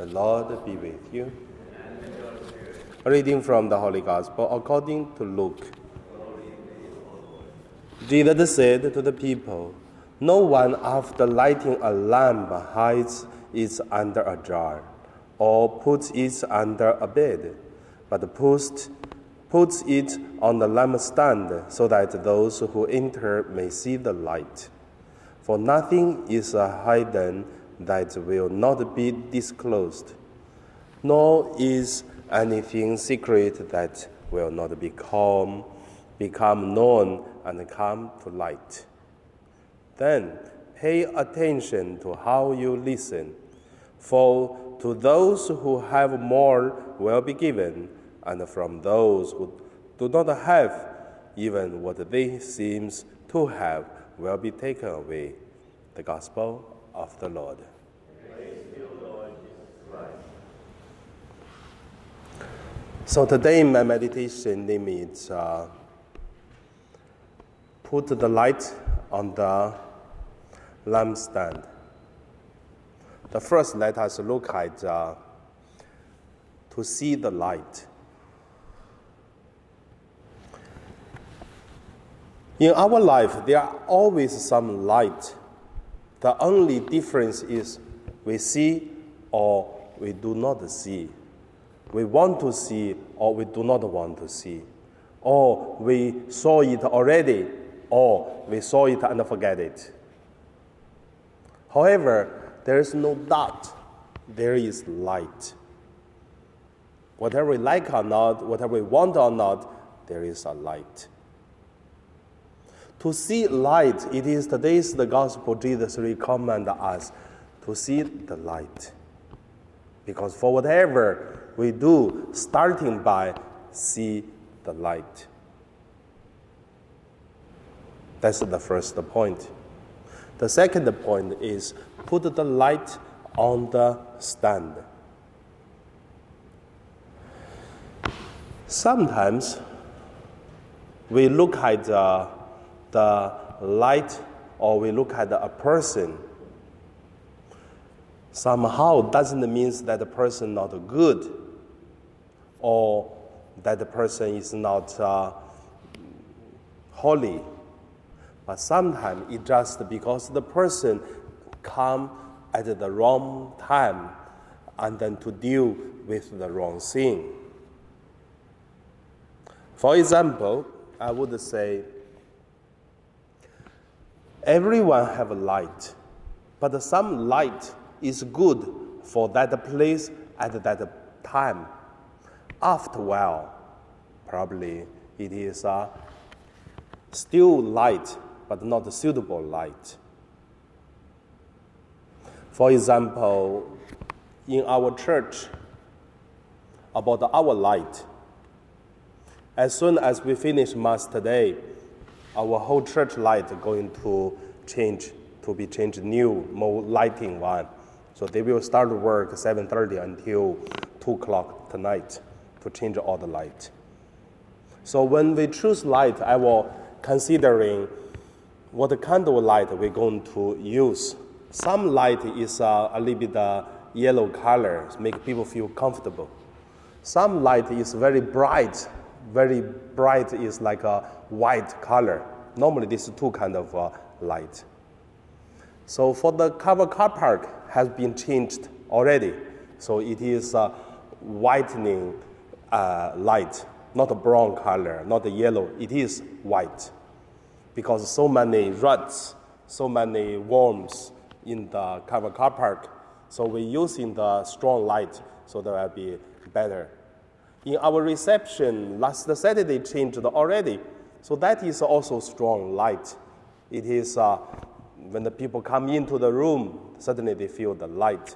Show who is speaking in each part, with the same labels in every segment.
Speaker 1: The Lord be with you. Reading from the Holy Gospel according to Luke. Jesus said to the people, No one after lighting a lamp hides it under a jar or puts it under a bed, but puts, puts it on the lampstand so that those who enter may see the light. For nothing is hidden that will not be disclosed, nor is anything secret that will not become, become known and come to light. Then pay attention to how you listen, for to those who have more will be given, and from those who do not have, even what they seem to have will be taken away. The Gospel of the Lord. So today my meditation name is uh, put the light on the lampstand. The first let us look at uh, to see the light. In our life, there are always some light. The only difference is we see or we do not see. We want to see or we do not want to see. Or we saw it already or we saw it and forget it. However, there is no doubt there is light. Whatever we like or not, whatever we want or not, there is a light. To see light, it is today's the gospel Jesus recommend us to see the light. Because for whatever we do, starting by see the light. That's the first point. The second point is put the light on the stand. Sometimes we look at uh, the light or we look at a person somehow doesn't mean that the person not good or that the person is not uh, holy. But sometimes it just because the person come at the wrong time and then to deal with the wrong thing. For example i would say everyone have a light but some light is good for that place at that time. After while, probably it is a still light, but not suitable light. For example, in our church, about our light, as soon as we finish Mass today, our whole church light going to change to be changed new, more lighting one. So they will start work 7.30 until 2 o'clock tonight to change all the light. So when we choose light, I will considering what kind of light we're going to use. Some light is uh, a little bit uh, yellow color, make people feel comfortable. Some light is very bright, very bright is like a white color. Normally, these two kind of uh, light. So for the cover car park, has been changed already. So it is a whitening uh, light, not a brown color, not a yellow. It is white because so many rats, so many worms in the cover car park. So we're using the strong light so that will be better. In our reception, last Saturday changed already. So that is also strong light. It is uh, when the people come into the room, suddenly they feel the light.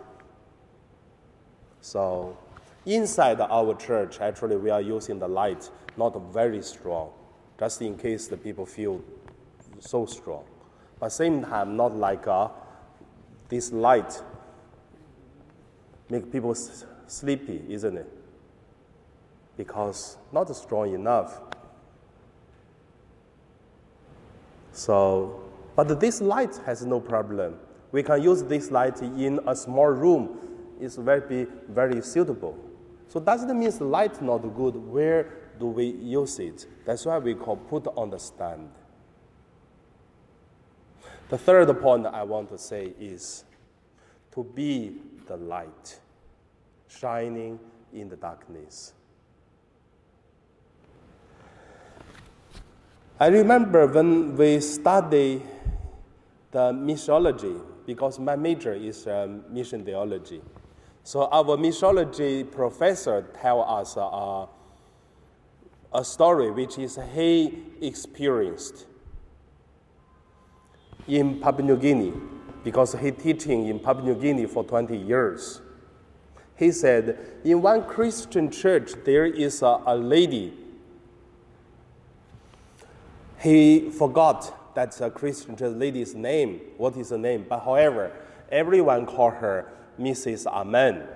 Speaker 1: So, inside our church, actually, we are using the light, not very strong, just in case the people feel so strong. But same time, not like uh, this light make people sleepy, isn't it? Because not strong enough. So but this light has no problem. We can use this light in a small room, is very, very suitable. So does it mean light not good? Where do we use it? That's why we call put on the stand. The third point I want to say is to be the light, shining in the darkness. I remember when we study the missiology, because my major is um, mission theology. So our missiology professor tell us uh, a story which is he experienced in Papua New Guinea because he teaching in Papua New Guinea for 20 years. He said, in one Christian church, there is a, a lady. He forgot that a Christian lady's name. What is the name? But however, everyone called her Mrs. Amen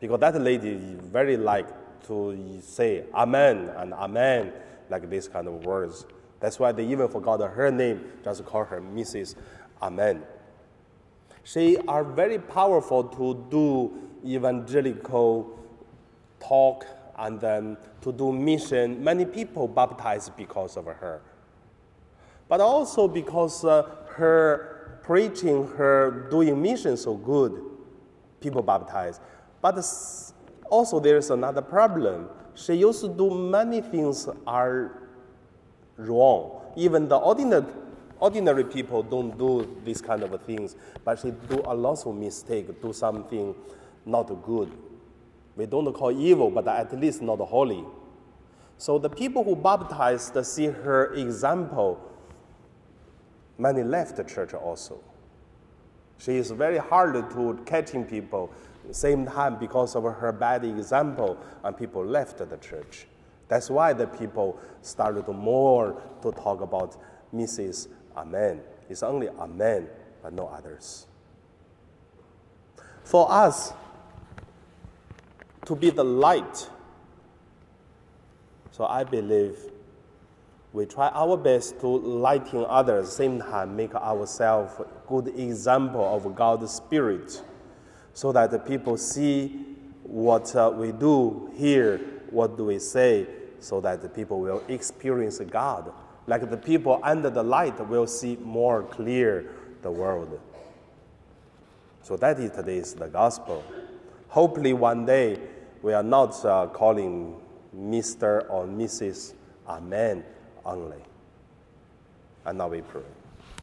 Speaker 1: because that lady very like to say Amen and Amen like this kind of words. That's why they even forgot her name, just call her Mrs. Amen. She are very powerful to do evangelical talk and then to do mission. Many people baptized because of her. But also because uh, her preaching, her doing mission so good, people baptized. But also there's another problem. She used to do many things are wrong. Even the ordinary, ordinary people don't do these kind of things, but she do a lot of mistake, do something not good. We don't call evil, but at least not holy. So the people who baptized see her example. Many left the church also. She is very hard to catching people. Same time because of her bad example, and people left the church. That's why the people started more to talk about Mrs. Amen. It's only Amen, but no others. For us to be the light, so I believe we try our best to lighten others, same time make ourselves good example of God's Spirit, so that the people see what uh, we do here what do we say so that the people will experience God? Like the people under the light will see more clear the world. So that is today's the gospel. Hopefully one day we are not uh, calling Mr. or Mrs. Amen only. And now we pray.